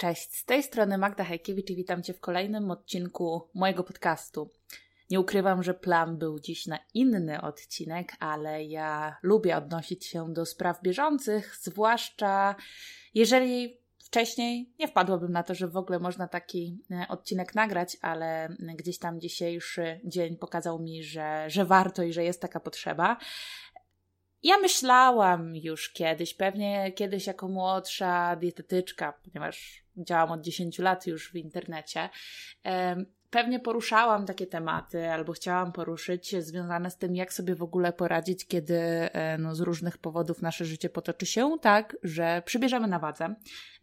Cześć, z tej strony Magda Hajkiewicz i witam Cię w kolejnym odcinku mojego podcastu. Nie ukrywam, że plan był dziś na inny odcinek, ale ja lubię odnosić się do spraw bieżących, zwłaszcza jeżeli wcześniej nie wpadłabym na to, że w ogóle można taki e, odcinek nagrać, ale gdzieś tam dzisiejszy dzień pokazał mi, że, że warto i że jest taka potrzeba. Ja myślałam już kiedyś, pewnie kiedyś jako młodsza dietetyczka, ponieważ działam od 10 lat już w internecie, pewnie poruszałam takie tematy, albo chciałam poruszyć związane z tym, jak sobie w ogóle poradzić, kiedy e, no, z różnych powodów nasze życie potoczy się tak, że przybierzemy na wadze,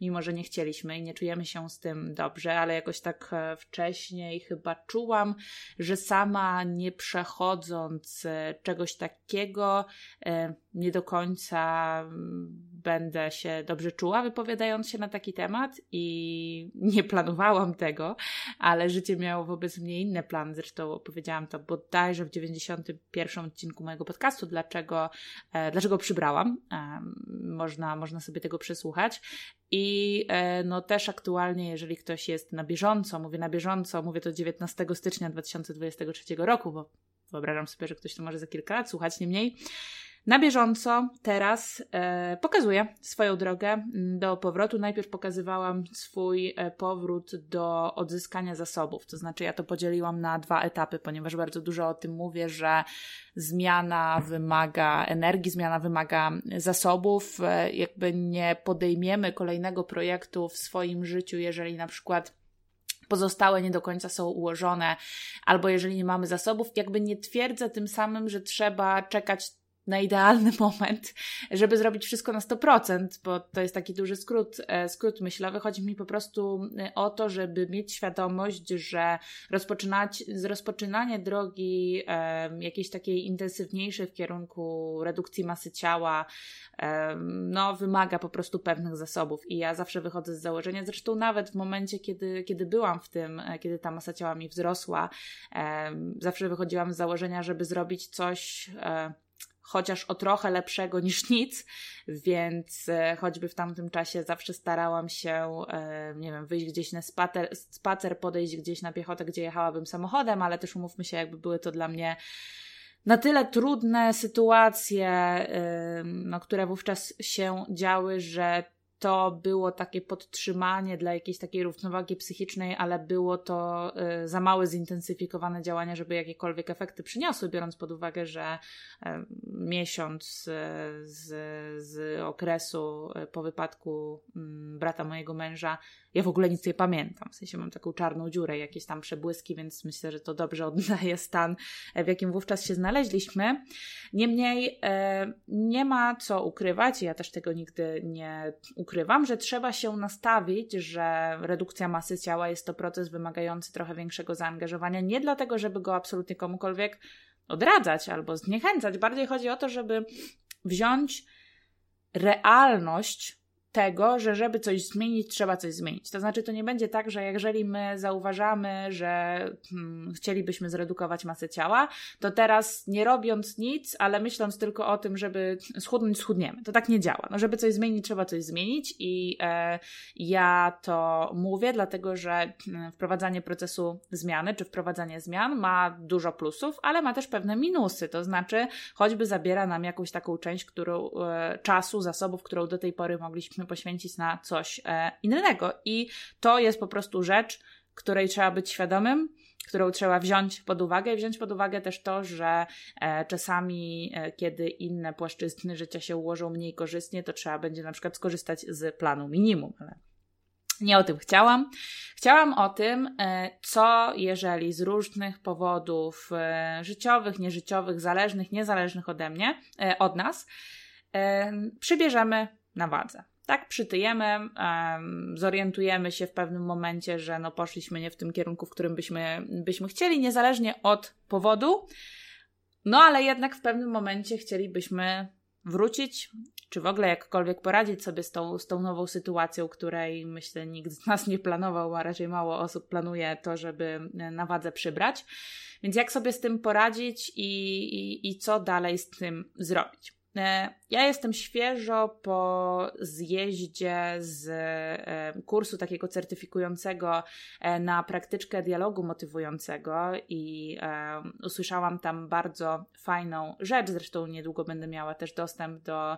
mimo że nie chcieliśmy i nie czujemy się z tym dobrze, ale jakoś tak e, wcześniej chyba czułam, że sama nie przechodząc e, czegoś takiego, nie do końca mm, będę się dobrze czuła, wypowiadając się na taki temat, i nie planowałam tego, ale życie miało wobec mnie inne plany. Zresztą opowiedziałam to bodajże w 91 odcinku mojego podcastu, dlaczego, e, dlaczego przybrałam. E, można, można sobie tego przesłuchać. I e, no też aktualnie, jeżeli ktoś jest na bieżąco, mówię na bieżąco, mówię to 19 stycznia 2023 roku, bo wyobrażam sobie, że ktoś to może za kilka lat słuchać, niemniej na bieżąco teraz e, pokazuję swoją drogę do powrotu. Najpierw pokazywałam swój e, powrót do odzyskania zasobów, to znaczy ja to podzieliłam na dwa etapy, ponieważ bardzo dużo o tym mówię, że zmiana wymaga energii, zmiana wymaga zasobów. E, jakby nie podejmiemy kolejnego projektu w swoim życiu, jeżeli na przykład pozostałe nie do końca są ułożone, albo jeżeli nie mamy zasobów, jakby nie twierdzę tym samym, że trzeba czekać na idealny moment, żeby zrobić wszystko na 100%, bo to jest taki duży skrót, e, skrót myślowy. Chodzi mi po prostu e, o to, żeby mieć świadomość, że rozpoczynać, rozpoczynanie drogi e, jakiejś takiej intensywniejszej w kierunku redukcji masy ciała, no, wymaga po prostu pewnych zasobów. I ja zawsze wychodzę z założenia, zresztą nawet w momencie, kiedy, kiedy byłam w tym, e, kiedy ta masa ciała mi wzrosła, zawsze wychodziłam z założenia, żeby zrobić coś, chociaż o trochę lepszego niż nic, więc e, choćby w tamtym czasie zawsze starałam się, e, nie wiem, wyjść gdzieś na spacer, spacer, podejść gdzieś na piechotę, gdzie jechałabym samochodem, ale też umówmy się, jakby były to dla mnie na tyle trudne sytuacje, no, które wówczas się działy, że to było takie podtrzymanie dla jakiejś takiej równowagi psychicznej, ale było to y, za małe zintensyfikowane działania, żeby jakiekolwiek efekty przyniosły, biorąc pod uwagę, że y, miesiąc y, z, z okresu po wypadku mm, brata mojego męża, ja w ogóle nic nie pamiętam. W sensie mam taką czarną dziurę, jakieś tam przebłyski, więc myślę, że to dobrze oddaje stan, w jakim wówczas się znaleźliśmy. Niemniej nie ma co ukrywać, ja też tego nigdy nie ukrywam, że trzeba się nastawić, że redukcja masy ciała jest to proces wymagający trochę większego zaangażowania. Nie dlatego, żeby go absolutnie komukolwiek odradzać albo zniechęcać. Bardziej chodzi o to, żeby wziąć realność tego, że żeby coś zmienić, trzeba coś zmienić. To znaczy, to nie będzie tak, że jeżeli my zauważamy, że hmm, chcielibyśmy zredukować masę ciała, to teraz nie robiąc nic, ale myśląc tylko o tym, żeby schudnąć, schudniemy. To tak nie działa. No, żeby coś zmienić, trzeba coś zmienić i e, ja to mówię, dlatego że hmm, wprowadzanie procesu zmiany, czy wprowadzanie zmian ma dużo plusów, ale ma też pewne minusy. To znaczy, choćby zabiera nam jakąś taką część którą, e, czasu, zasobów, którą do tej pory mogliśmy poświęcić na coś e, innego. I to jest po prostu rzecz, której trzeba być świadomym, którą trzeba wziąć pod uwagę i wziąć pod uwagę też to, że e, czasami, e, kiedy inne płaszczyzny życia się ułożą mniej korzystnie, to trzeba będzie na przykład skorzystać z planu minimum. Ale nie o tym chciałam. Chciałam o tym, co jeżeli z różnych powodów życiowych, nieżyciowych, zależnych, niezależnych ode mnie, od nas, przybierzemy na wadze tak przytyjemy, um, zorientujemy się w pewnym momencie, że no poszliśmy nie w tym kierunku, w którym byśmy, byśmy chcieli, niezależnie od powodu, no ale jednak w pewnym momencie chcielibyśmy wrócić, czy w ogóle jakkolwiek poradzić sobie z tą, z tą nową sytuacją, której myślę nikt z nas nie planował, a raczej mało osób planuje to, żeby na wadze przybrać. Więc jak sobie z tym poradzić i, i, i co dalej z tym zrobić? E, ja jestem świeżo po zjeździe z e, kursu takiego certyfikującego e, na praktyczkę dialogu motywującego i e, usłyszałam tam bardzo fajną rzecz. Zresztą niedługo będę miała też dostęp do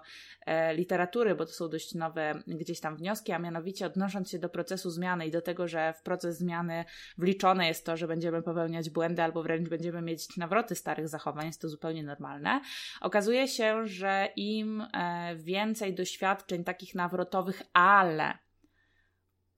literatury, bo to są dość nowe gdzieś tam wnioski, a mianowicie odnosząc się do procesu zmiany i do tego, że w proces zmiany wliczone jest to, że będziemy popełniać błędy albo wręcz będziemy mieć nawroty starych zachowań, jest to zupełnie normalne. Okazuje się, że im e, więcej doświadczeń takich nawrotowych, ale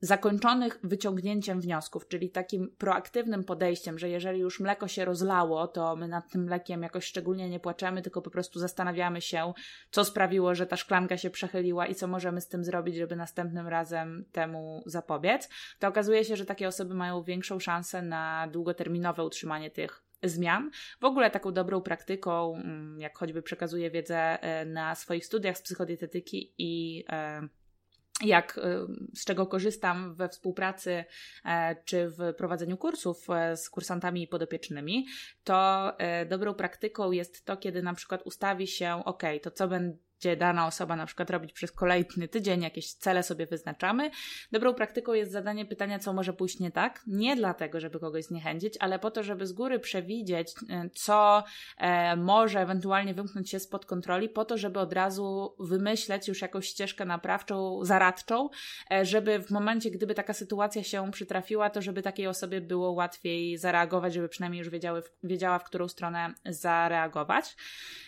zakończonych wyciągnięciem wniosków, czyli takim proaktywnym podejściem, że jeżeli już mleko się rozlało, to my nad tym mlekiem jakoś szczególnie nie płaczemy, tylko po prostu zastanawiamy się, co sprawiło, że ta szklanka się przechyliła i co możemy z tym zrobić, żeby następnym razem temu zapobiec, to okazuje się, że takie osoby mają większą szansę na długoterminowe utrzymanie tych zmian. W ogóle taką dobrą praktyką, mm, jak choćby przekazuję wiedzę e, na swoich studiach z psychodietetyki i e, jak, e, z czego korzystam we współpracy czy w prowadzeniu kursów z kursantami podopiecznymi, to dobrą praktyką jest to, kiedy na przykład ustawi się, ok, to co będę gdzie dana osoba na przykład robić przez kolejny tydzień, jakieś cele sobie wyznaczamy. Dobrą praktyką jest zadanie pytania, co może pójść nie tak. Nie dlatego, żeby kogoś zniechęcić, ale po to, żeby z góry przewidzieć, e, co e, może ewentualnie wymknąć się spod kontroli, po to, żeby od razu wymyśleć już jakąś ścieżkę naprawczą, zaradczą, e, żeby w momencie, gdyby taka sytuacja się przytrafiła, to żeby takiej osobie było łatwiej zareagować, żeby przynajmniej już wiedziały, wiedziała, w którą stronę zareagować.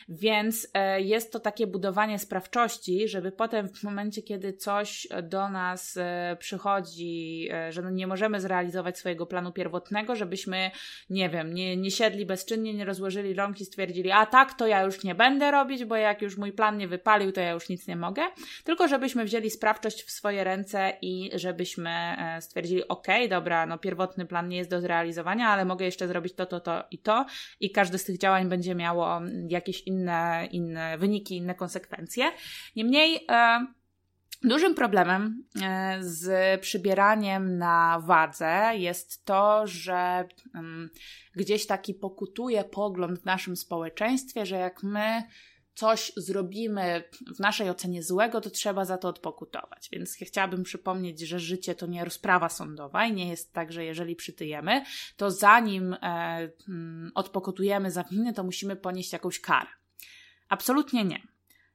Więc e, jest to takie budowanie sprawczości, żeby potem w momencie, kiedy coś do nas e, przychodzi, e, że no nie możemy zrealizować swojego planu pierwotnego, żebyśmy, nie wiem, nie, nie siedli bezczynnie, nie rozłożyli rąk i stwierdzili, a tak, to ja już nie będę robić, bo jak już mój plan nie wypalił, to ja już nic nie mogę. Tylko żebyśmy wzięli sprawczość w swoje ręce i żebyśmy stwierdzili, ok, dobra, no pierwotny plan nie jest do zrealizowania, ale mogę jeszcze zrobić to, to, to i to i każde z tych działań będzie miało jakieś inne inne, inne wyniki, inne konsekwencje. Niemniej e, Dużym problemem e, z przybieraniem na wadze jest to, że um, gdzieś taki pokutuje pogląd w naszym społeczeństwie, że jak my coś zrobimy w naszej ocenie złego, to trzeba za to odpokutować. Więc ja chciałabym przypomnieć, że życie to nie rozprawa sądowa i nie jest tak, że jeżeli przytyjemy, to zanim e, mm, odpokutujemy za winy, to musimy ponieść jakąś karę. Absolutnie nie.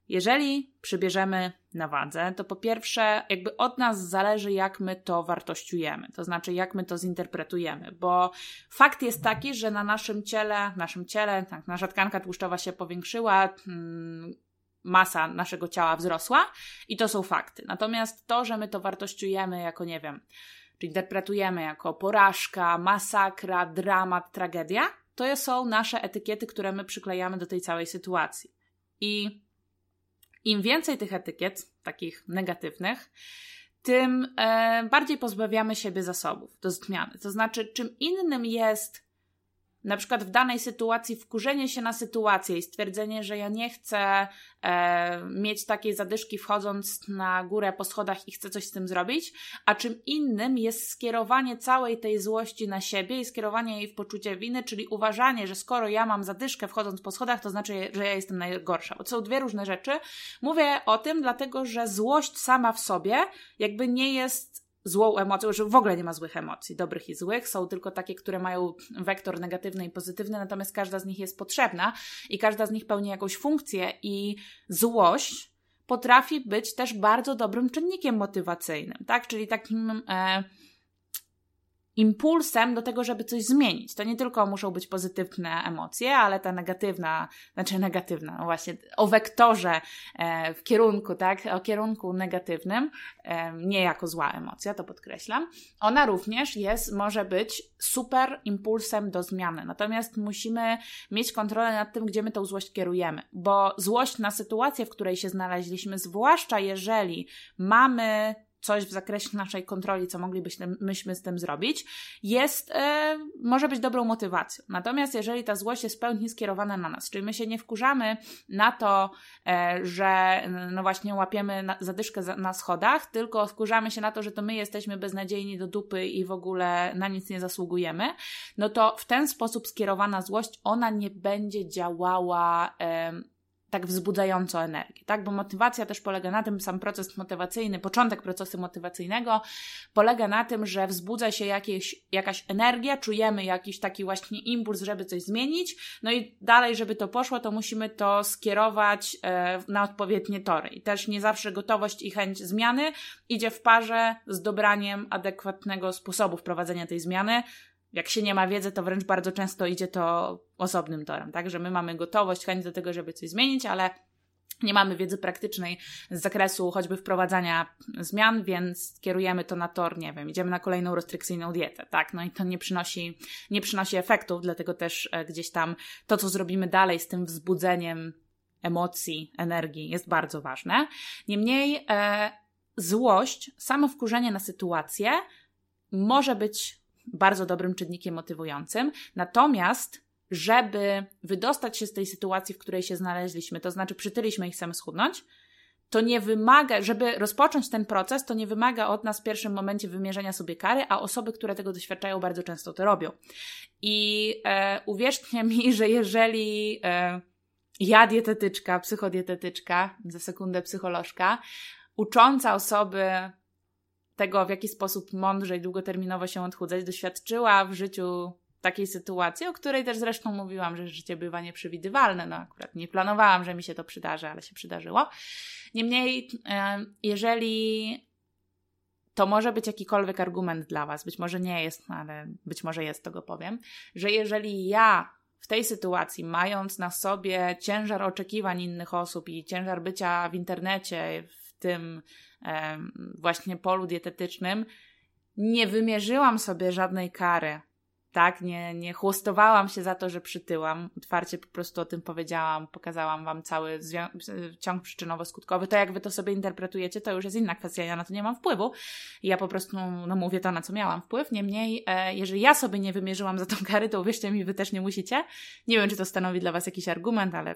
Jeżeli przybierzemy na wadze, to po pierwsze, jakby od nas zależy, jak my to wartościujemy, to znaczy, jak my to zinterpretujemy, bo fakt jest taki, że na naszym ciele, naszym ciele, tak, nasza tkanka tłuszczowa się powiększyła, hmm, masa naszego ciała wzrosła i to są fakty. Natomiast to, że my to wartościujemy jako, nie wiem, czy interpretujemy jako porażka, masakra, dramat, tragedia, to są nasze etykiety, które my przyklejamy do tej całej sytuacji. I im więcej tych etykiet, takich negatywnych, tym e, bardziej pozbawiamy siebie zasobów do zmiany. To znaczy, czym innym jest na przykład w danej sytuacji wkurzenie się na sytuację i stwierdzenie, że ja nie chcę e, mieć takiej zadyszki wchodząc na górę po schodach i chcę coś z tym zrobić, a czym innym jest skierowanie całej tej złości na siebie i skierowanie jej w poczucie winy, czyli uważanie, że skoro ja mam zadyszkę wchodząc po schodach, to znaczy, że ja jestem najgorsza. Bo to są dwie różne rzeczy. Mówię o tym, dlatego że złość sama w sobie jakby nie jest złą emocją, że w ogóle nie ma złych emocji, dobrych i złych, są tylko takie, które mają wektor negatywny i pozytywny, natomiast każda z nich jest potrzebna i każda z nich pełni jakąś funkcję i złość potrafi być też bardzo dobrym czynnikiem motywacyjnym, tak? Czyli takim e, impulsem do tego, żeby coś zmienić. To nie tylko muszą być pozytywne emocje, ale ta negatywna, znaczy negatywna, no właśnie, o wektorze e, w kierunku, tak, o kierunku negatywnym, e, nie jako zła emocja, to podkreślam, ona również jest, może być super impulsem do zmiany. Natomiast musimy mieć kontrolę nad tym, gdzie my tą złość kierujemy, bo złość na sytuację, w której się znaleźliśmy, zwłaszcza jeżeli mamy coś w zakresie naszej kontroli, co moglibyśmy z tym zrobić, jest, e, może być dobrą motywacją. Natomiast jeżeli ta złość jest w pełni skierowana na nas, czyli my się nie wkurzamy na to, e, że no właśnie łapiemy na, zadyszkę za, na schodach, tylko wkurzamy się na to, że to my jesteśmy beznadziejni do dupy i w ogóle na nic nie zasługujemy, no to w ten sposób skierowana złość, ona nie będzie działała tak wzbudzająco energię, tak? Bo motywacja też polega na tym, sam proces motywacyjny, początek procesu motywacyjnego polega na tym, że wzbudza się jakieś, jakaś energia, czujemy jakiś taki właśnie impuls, żeby coś zmienić, no i dalej, żeby to poszło, to musimy to skierować e, na odpowiednie tory. I też nie zawsze gotowość i chęć zmiany idzie w parze z dobraniem adekwatnego sposobu wprowadzenia tej zmiany, jak się nie ma wiedzy, to wręcz bardzo często idzie to osobnym torem, tak? Że my mamy gotowość, chęć do tego, żeby coś zmienić, ale nie mamy wiedzy praktycznej z zakresu choćby wprowadzania zmian, więc kierujemy to na tor, nie wiem, idziemy na kolejną restrykcyjną dietę, tak? No i to nie przynosi, nie przynosi efektów, dlatego też e, gdzieś tam to, co zrobimy dalej z tym wzbudzeniem emocji, energii jest bardzo ważne. Niemniej e, złość, samo wkurzenie na sytuację może być bardzo dobrym czynnikiem motywującym. Natomiast, żeby wydostać się z tej sytuacji, w której się znaleźliśmy, to znaczy przytyliśmy i chcemy schudnąć, to nie wymaga, żeby rozpocząć ten proces, to nie wymaga od nas w pierwszym momencie wymierzenia sobie kary, a osoby, które tego doświadczają, bardzo często to robią. I e, uwierzcie mi, że jeżeli e, ja, dietetyczka, psychodietetyczka, za sekundę psycholożka, ucząca osoby tego, w jaki sposób mądrze i długoterminowo się odchudzać, doświadczyła w życiu takiej sytuacji, o której też zresztą mówiłam, że życie bywa nieprzewidywalne. No akurat nie planowałam, że mi się to przydarzy, ale się przydarzyło. Niemniej, jeżeli to może być jakikolwiek argument dla Was, być może nie jest, ale być może jest, to go powiem, że jeżeli ja w tej sytuacji, mając na sobie ciężar oczekiwań innych osób i ciężar bycia w internecie, w tym właśnie polu dietetycznym, nie wymierzyłam sobie żadnej kary. Tak, nie, nie chłostowałam się za to, że przytyłam. Otwarcie po prostu o tym powiedziałam, pokazałam Wam cały ciąg przyczynowo-skutkowy. To, jak Wy to sobie interpretujecie, to już jest inna kwestia. Ja na to nie mam wpływu. Ja po prostu no, mówię to, na co miałam wpływ. Niemniej, e, jeżeli ja sobie nie wymierzyłam za tą karę, to uwierzcie mi, Wy też nie musicie. Nie wiem, czy to stanowi dla Was jakiś argument, ale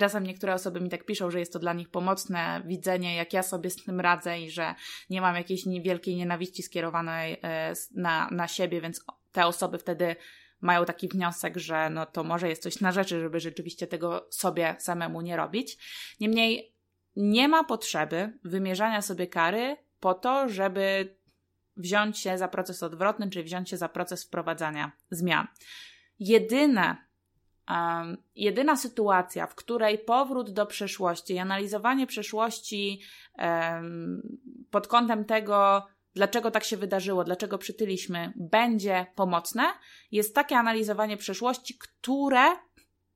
Czasem niektóre osoby mi tak piszą, że jest to dla nich pomocne widzenie, jak ja sobie z tym radzę i że nie mam jakiejś wielkiej nienawiści skierowanej e, na, na siebie, więc te osoby wtedy mają taki wniosek, że no to może jest coś na rzeczy, żeby rzeczywiście tego sobie samemu nie robić. Niemniej nie ma potrzeby wymierzania sobie kary po to, żeby wziąć się za proces odwrotny, czyli wziąć się za proces wprowadzania zmian. Jedyne, Jedyna sytuacja, w której powrót do przeszłości i analizowanie przeszłości pod kątem tego, dlaczego tak się wydarzyło, dlaczego przytyliśmy, będzie pomocne, jest takie analizowanie przeszłości, które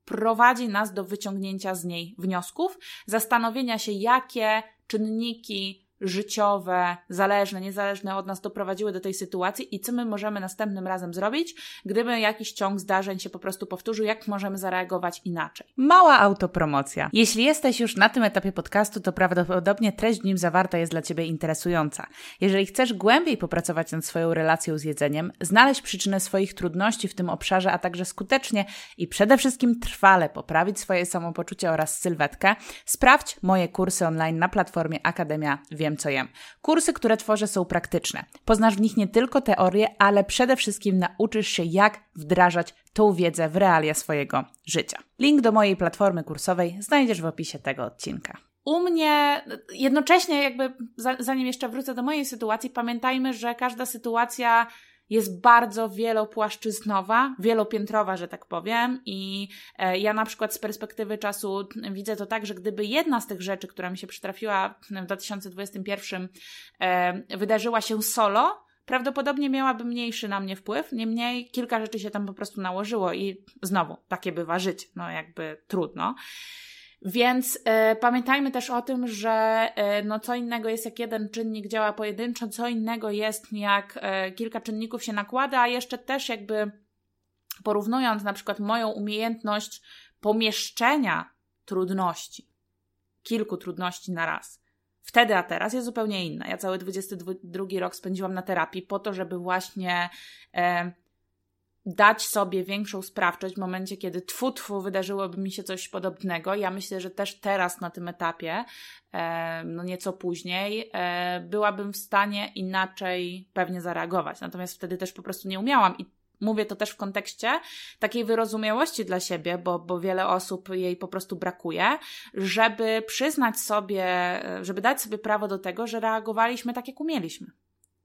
prowadzi nas do wyciągnięcia z niej wniosków, zastanowienia się, jakie czynniki życiowe, zależne, niezależne od nas doprowadziły do tej sytuacji i co my możemy następnym razem zrobić, gdyby jakiś ciąg zdarzeń się po prostu powtórzył, jak możemy zareagować inaczej. Mała autopromocja. Jeśli jesteś już na tym etapie podcastu, to prawdopodobnie treść w nim zawarta jest dla Ciebie interesująca. Jeżeli chcesz głębiej popracować nad swoją relacją z jedzeniem, znaleźć przyczynę swoich trudności w tym obszarze, a także skutecznie i przede wszystkim trwale poprawić swoje samopoczucie oraz sylwetkę, sprawdź moje kursy online na platformie Akademia Wiem Wiem co jem. Kursy, które tworzę są praktyczne. Poznasz w nich nie tylko teorię, ale przede wszystkim nauczysz się jak wdrażać tą wiedzę w realia swojego życia. Link do mojej platformy kursowej znajdziesz w opisie tego odcinka. U mnie jednocześnie, jakby zanim jeszcze wrócę do mojej sytuacji, pamiętajmy, że każda sytuacja jest bardzo wielopłaszczyznowa, wielopiętrowa, że tak powiem. I e, ja na przykład z perspektywy czasu widzę to tak, że gdyby jedna z tych rzeczy, która mi się przytrafiła w 2021, e, wydarzyła się solo, prawdopodobnie miałaby mniejszy na mnie wpływ. Niemniej kilka rzeczy się tam po prostu nałożyło i znowu takie bywa życie. No jakby trudno. Więc e, pamiętajmy też o tym, że e, no co innego jest jak jeden czynnik działa pojedynczo, co innego jest jak e, kilka czynników się nakłada, a jeszcze też jakby porównując na przykład moją umiejętność pomieszczenia trudności, kilku trudności na raz. Wtedy, a teraz jest zupełnie inna. Ja cały 22 rok spędziłam na terapii po to, żeby właśnie e, dać sobie większą sprawczość w momencie, kiedy tfu, tfu, wydarzyłoby mi się coś podobnego. Ja myślę, że też teraz na tym etapie, e, no nieco później, e, byłabym w stanie inaczej pewnie zareagować. Natomiast wtedy też po prostu nie umiałam i mówię to też w kontekście takiej wyrozumiałości dla siebie, bo, bo wiele osób jej po prostu brakuje, żeby przyznać sobie, żeby dać sobie prawo do tego, że reagowaliśmy tak, jak umieliśmy.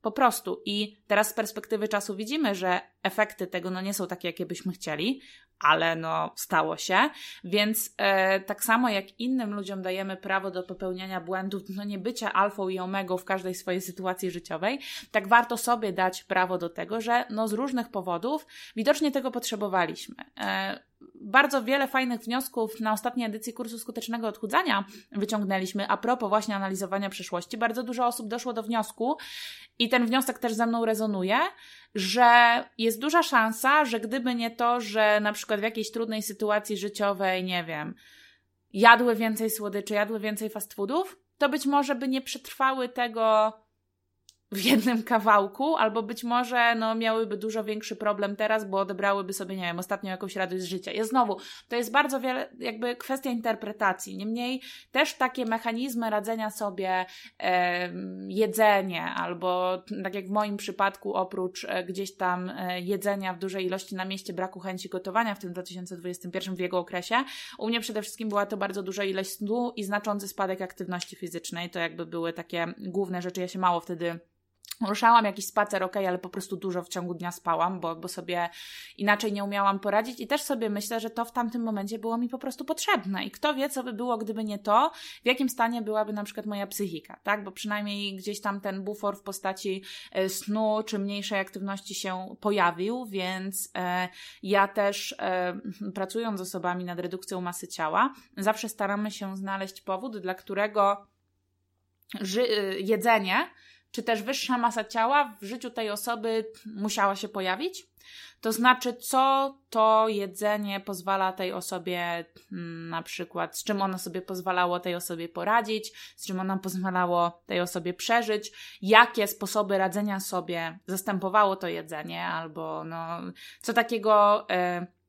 Po prostu. I teraz z perspektywy czasu widzimy, że efekty tego no nie są takie, jakie byśmy chcieli, ale no stało się. Więc e, tak samo jak innym ludziom dajemy prawo do popełniania błędów, no nie bycia alfą i omegą w każdej swojej sytuacji życiowej, tak warto sobie dać prawo do tego, że no z różnych powodów widocznie tego potrzebowaliśmy. E, bardzo wiele fajnych wniosków na ostatniej edycji kursu skutecznego odchudzania wyciągnęliśmy a propos właśnie analizowania przyszłości. Bardzo dużo osób doszło do wniosku i ten wniosek też ze mną rezonuje, że jest duża szansa, że gdyby nie to, że na przykład w jakiejś trudnej sytuacji życiowej, nie wiem, jadły więcej słodyczy, jadły więcej fast foodów, to być może by nie przetrwały tego w jednym kawałku, albo być może no, miałyby dużo większy problem teraz, bo odebrałyby sobie, nie wiem, ostatnio jakąś radość z życia. I znowu, to jest bardzo wiele, jakby kwestia interpretacji. Niemniej też takie mechanizmy radzenia sobie, e, jedzenie, albo tak jak w moim przypadku, oprócz e, gdzieś tam e, jedzenia w dużej ilości na mieście, braku chęci gotowania w tym 2021 w jego okresie, u mnie przede wszystkim była to bardzo duża ilość snu i znaczący spadek aktywności fizycznej. To jakby były takie główne rzeczy. Ja się mało wtedy Ruszałam jakiś spacer, ok, ale po prostu dużo w ciągu dnia spałam, bo, bo sobie inaczej nie umiałam poradzić i też sobie myślę, że to w tamtym momencie było mi po prostu potrzebne. I kto wie, co by było, gdyby nie to, w jakim stanie byłaby na przykład moja psychika, tak? Bo przynajmniej gdzieś tam ten bufor w postaci e, snu czy mniejszej aktywności się pojawił, więc e, ja też e, pracując z osobami nad redukcją masy ciała, zawsze staramy się znaleźć powód, dla którego ży- e, jedzenie czy też wyższa masa ciała w życiu tej osoby musiała się pojawić. To znaczy, co to jedzenie pozwala tej osobie, mm, na przykład, z czym ono sobie pozwalało tej osobie poradzić, z czym ono pozwalało tej osobie przeżyć, jakie sposoby radzenia sobie zastępowało to jedzenie, albo no, co takiego. Yy,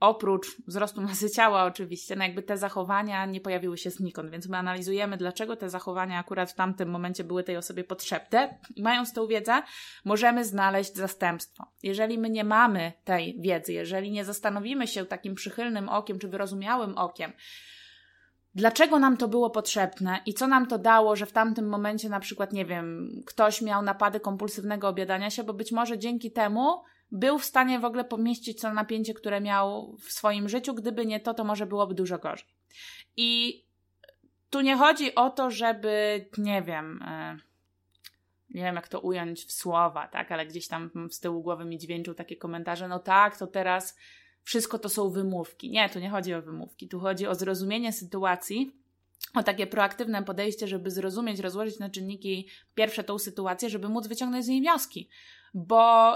oprócz wzrostu masy ciała oczywiście, no jakby te zachowania nie pojawiły się znikąd, więc my analizujemy, dlaczego te zachowania akurat w tamtym momencie były tej osobie potrzebne i mając tą wiedzę, możemy znaleźć zastępstwo. Jeżeli my nie mamy tej wiedzy, jeżeli nie zastanowimy się takim przychylnym okiem czy wyrozumiałym okiem, dlaczego nam to było potrzebne i co nam to dało, że w tamtym momencie na przykład, nie wiem, ktoś miał napady kompulsywnego obiadania się, bo być może dzięki temu był w stanie w ogóle pomieścić to napięcie, które miał w swoim życiu. Gdyby nie to, to może byłoby dużo gorzej. I tu nie chodzi o to, żeby, nie wiem, e, nie wiem jak to ująć w słowa, tak, ale gdzieś tam z tyłu głowy mi dźwięczył takie komentarze, no tak, to teraz wszystko to są wymówki. Nie, tu nie chodzi o wymówki, tu chodzi o zrozumienie sytuacji, o takie proaktywne podejście, żeby zrozumieć, rozłożyć na czynniki pierwsze tą sytuację, żeby móc wyciągnąć z niej wnioski. Bo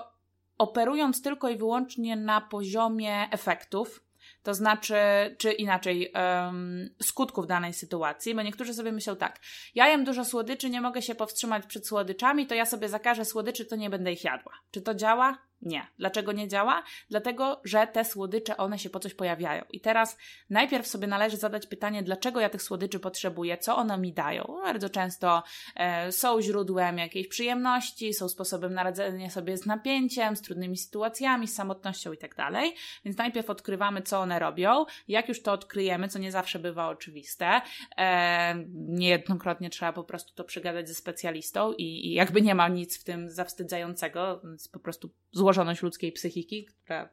operując tylko i wyłącznie na poziomie efektów, to znaczy, czy inaczej, um, skutków danej sytuacji, bo niektórzy sobie myślą tak, ja jem dużo słodyczy, nie mogę się powstrzymać przed słodyczami, to ja sobie zakażę słodyczy, to nie będę ich jadła. Czy to działa? Nie. Dlaczego nie działa? Dlatego, że te słodycze, one się po coś pojawiają. I teraz najpierw sobie należy zadać pytanie, dlaczego ja tych słodyczy potrzebuję, co one mi dają. Bardzo często e, są źródłem jakiejś przyjemności, są sposobem na radzenie sobie z napięciem, z trudnymi sytuacjami, z samotnością itd. Tak Więc najpierw odkrywamy, co one robią. Jak już to odkryjemy, co nie zawsze bywa oczywiste, e, niejednokrotnie trzeba po prostu to przygadać ze specjalistą i, i jakby nie ma nic w tym zawstydzającego, jest po prostu zło złożoność ludzkiej psychiki, która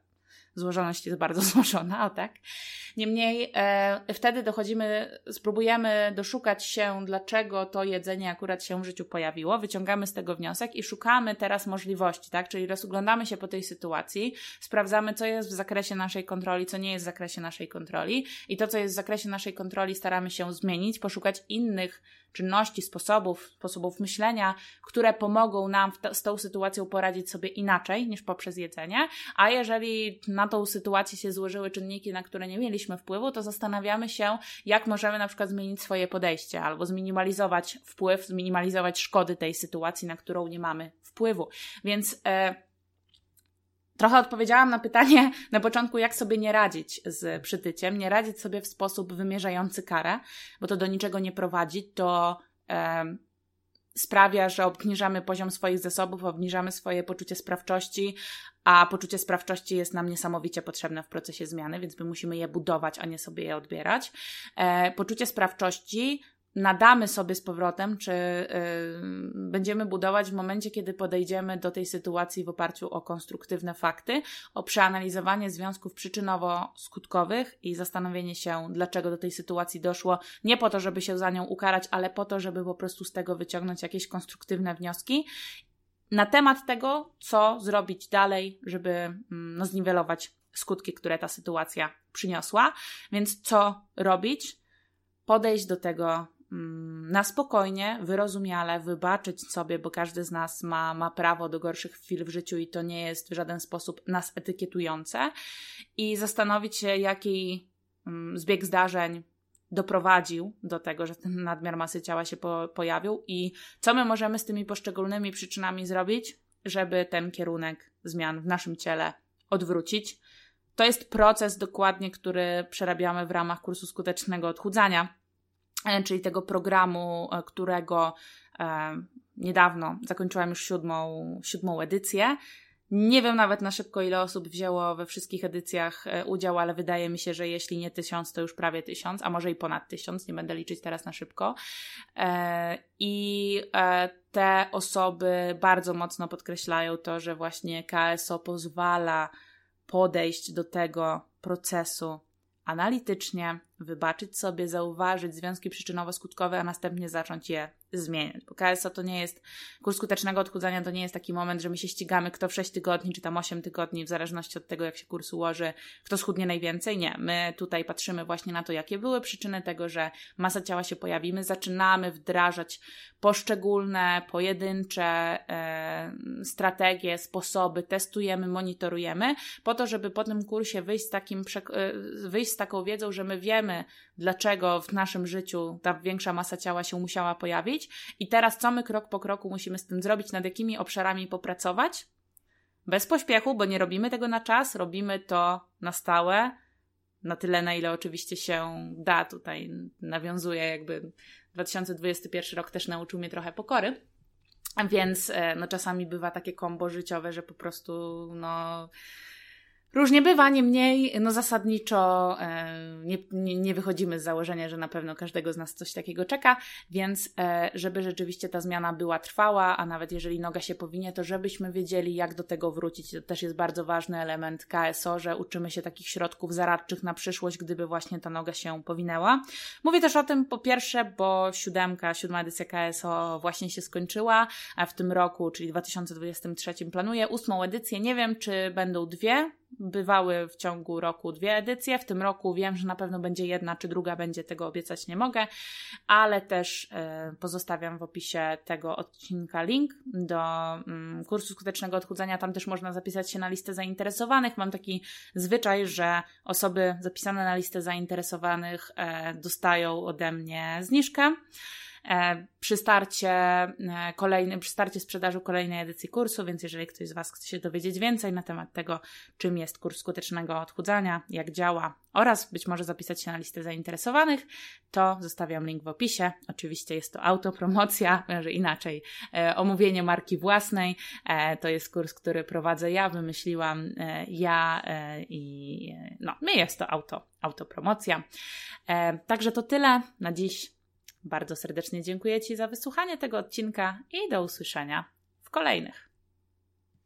złożoność jest bardzo złożona, o tak. Niemniej e, wtedy dochodzimy, spróbujemy doszukać się, dlaczego to jedzenie akurat się w życiu pojawiło, wyciągamy z tego wniosek i szukamy teraz możliwości, tak? Czyli rozglądamy się po tej sytuacji, sprawdzamy, co jest w zakresie naszej kontroli, co nie jest w zakresie naszej kontroli i to, co jest w zakresie naszej kontroli, staramy się zmienić, poszukać innych czynności, sposobów, sposobów myślenia, które pomogą nam z tą sytuacją poradzić sobie inaczej niż poprzez jedzenie, a jeżeli na tą sytuację się złożyły czynniki, na które nie mieliśmy wpływu, to zastanawiamy się, jak możemy na przykład zmienić swoje podejście albo zminimalizować wpływ, zminimalizować szkody tej sytuacji, na którą nie mamy wpływu. Więc e, Trochę odpowiedziałam na pytanie na początku, jak sobie nie radzić z przytyciem. Nie radzić sobie w sposób wymierzający karę, bo to do niczego nie prowadzi. To e, sprawia, że obniżamy poziom swoich zasobów, obniżamy swoje poczucie sprawczości, a poczucie sprawczości jest nam niesamowicie potrzebne w procesie zmiany, więc my musimy je budować, a nie sobie je odbierać. E, poczucie sprawczości nadamy sobie z powrotem, czy y, będziemy budować w momencie, kiedy podejdziemy do tej sytuacji w oparciu o konstruktywne fakty, o przeanalizowanie związków przyczynowo-skutkowych i zastanowienie się, dlaczego do tej sytuacji doszło, nie po to, żeby się za nią ukarać, ale po to, żeby po prostu z tego wyciągnąć jakieś konstruktywne wnioski na temat tego, co zrobić dalej, żeby mm, no, zniwelować skutki, które ta sytuacja przyniosła. Więc co robić? Podejść do tego na spokojnie, wyrozumiale wybaczyć sobie, bo każdy z nas ma, ma prawo do gorszych chwil w życiu i to nie jest w żaden sposób nas etykietujące, i zastanowić się, jaki mm, zbieg zdarzeń doprowadził do tego, że ten nadmiar masy ciała się po, pojawił i co my możemy z tymi poszczególnymi przyczynami zrobić, żeby ten kierunek zmian w naszym ciele odwrócić. To jest proces dokładnie, który przerabiamy w ramach kursu skutecznego odchudzania czyli tego programu, e, którego e, niedawno zakończyłam już siódmą, siódmą edycję. Nie wiem nawet na szybko, ile osób wzięło we wszystkich edycjach udział, ale wydaje mi się, że jeśli nie tysiąc, to już prawie tysiąc, a może i ponad tysiąc, nie będę liczyć teraz na szybko. I te osoby bardzo mocno podkreślają to, że właśnie KSO pozwala podejść do tego procesu analitycznie, wybaczyć sobie, zauważyć związki przyczynowo-skutkowe, a następnie zacząć je zmieniać. Bo KSO to nie jest, kurs skutecznego odchudzania to nie jest taki moment, że my się ścigamy, kto w 6 tygodni, czy tam 8 tygodni, w zależności od tego, jak się kurs ułoży, kto schudnie najwięcej. Nie, my tutaj patrzymy właśnie na to, jakie były przyczyny tego, że masa ciała się pojawi. My zaczynamy wdrażać poszczególne, pojedyncze e, strategie, sposoby, testujemy, monitorujemy, po to, żeby po tym kursie wyjść z, takim, e, wyjść z taką wiedzą, że my wiemy, dlaczego w naszym życiu ta większa masa ciała się musiała pojawić i teraz co my krok po kroku musimy z tym zrobić, nad jakimi obszarami popracować. Bez pośpiechu, bo nie robimy tego na czas, robimy to na stałe, na tyle, na ile oczywiście się da. Tutaj nawiązuje jakby 2021 rok też nauczył mnie trochę pokory. Więc e, no, czasami bywa takie kombo życiowe, że po prostu no, Różnie bywa, niemniej no zasadniczo e, nie, nie, wychodzimy z założenia, że na pewno każdego z nas coś takiego czeka, więc e, żeby rzeczywiście ta zmiana była trwała, a nawet jeżeli noga się powinie, to żebyśmy wiedzieli, jak do tego wrócić. To też jest bardzo ważny element KSO, że uczymy się takich środków zaradczych na przyszłość, gdyby właśnie ta noga się powinęła. Mówię też o tym po pierwsze, bo siódemka, siódma edycja KSO właśnie się skończyła, a w tym roku, czyli 2023 planuję ósmą edycję. Nie wiem, czy będą dwie, bywały w ciągu roku dwie edycje. W tym roku wiem, że na pewno będzie jedna czy druga będzie, tego obiecać nie mogę, ale też e, pozostawiam w opisie tego odcinka link do mm, kursu skutecznego odchudzania. Tam też można zapisać się na listę zainteresowanych. Mam taki zwyczaj, że osoby zapisane na listę zainteresowanych e, dostają ode mnie zniżkę. E, przy starcie, e, kolejny, przy starcie sprzedaży kolejnej edycji kursu, więc jeżeli ktoś z Was chce się dowiedzieć więcej na temat tego, czym jest kurs skutecznego odchudzania, jak działa oraz być może zapisać się na listę zainteresowanych, to zostawiam link w opisie. Oczywiście jest to autopromocja, może inaczej, e, omówienie marki własnej. To jest kurs, który prowadzę ja, wymyśliłam ja i no, my jest to auto, autopromocja. Także to tyle na dziś. Bardzo serdecznie dziękuję Ci za wysłuchanie tego odcinka i do usłyszenia w kolejnych.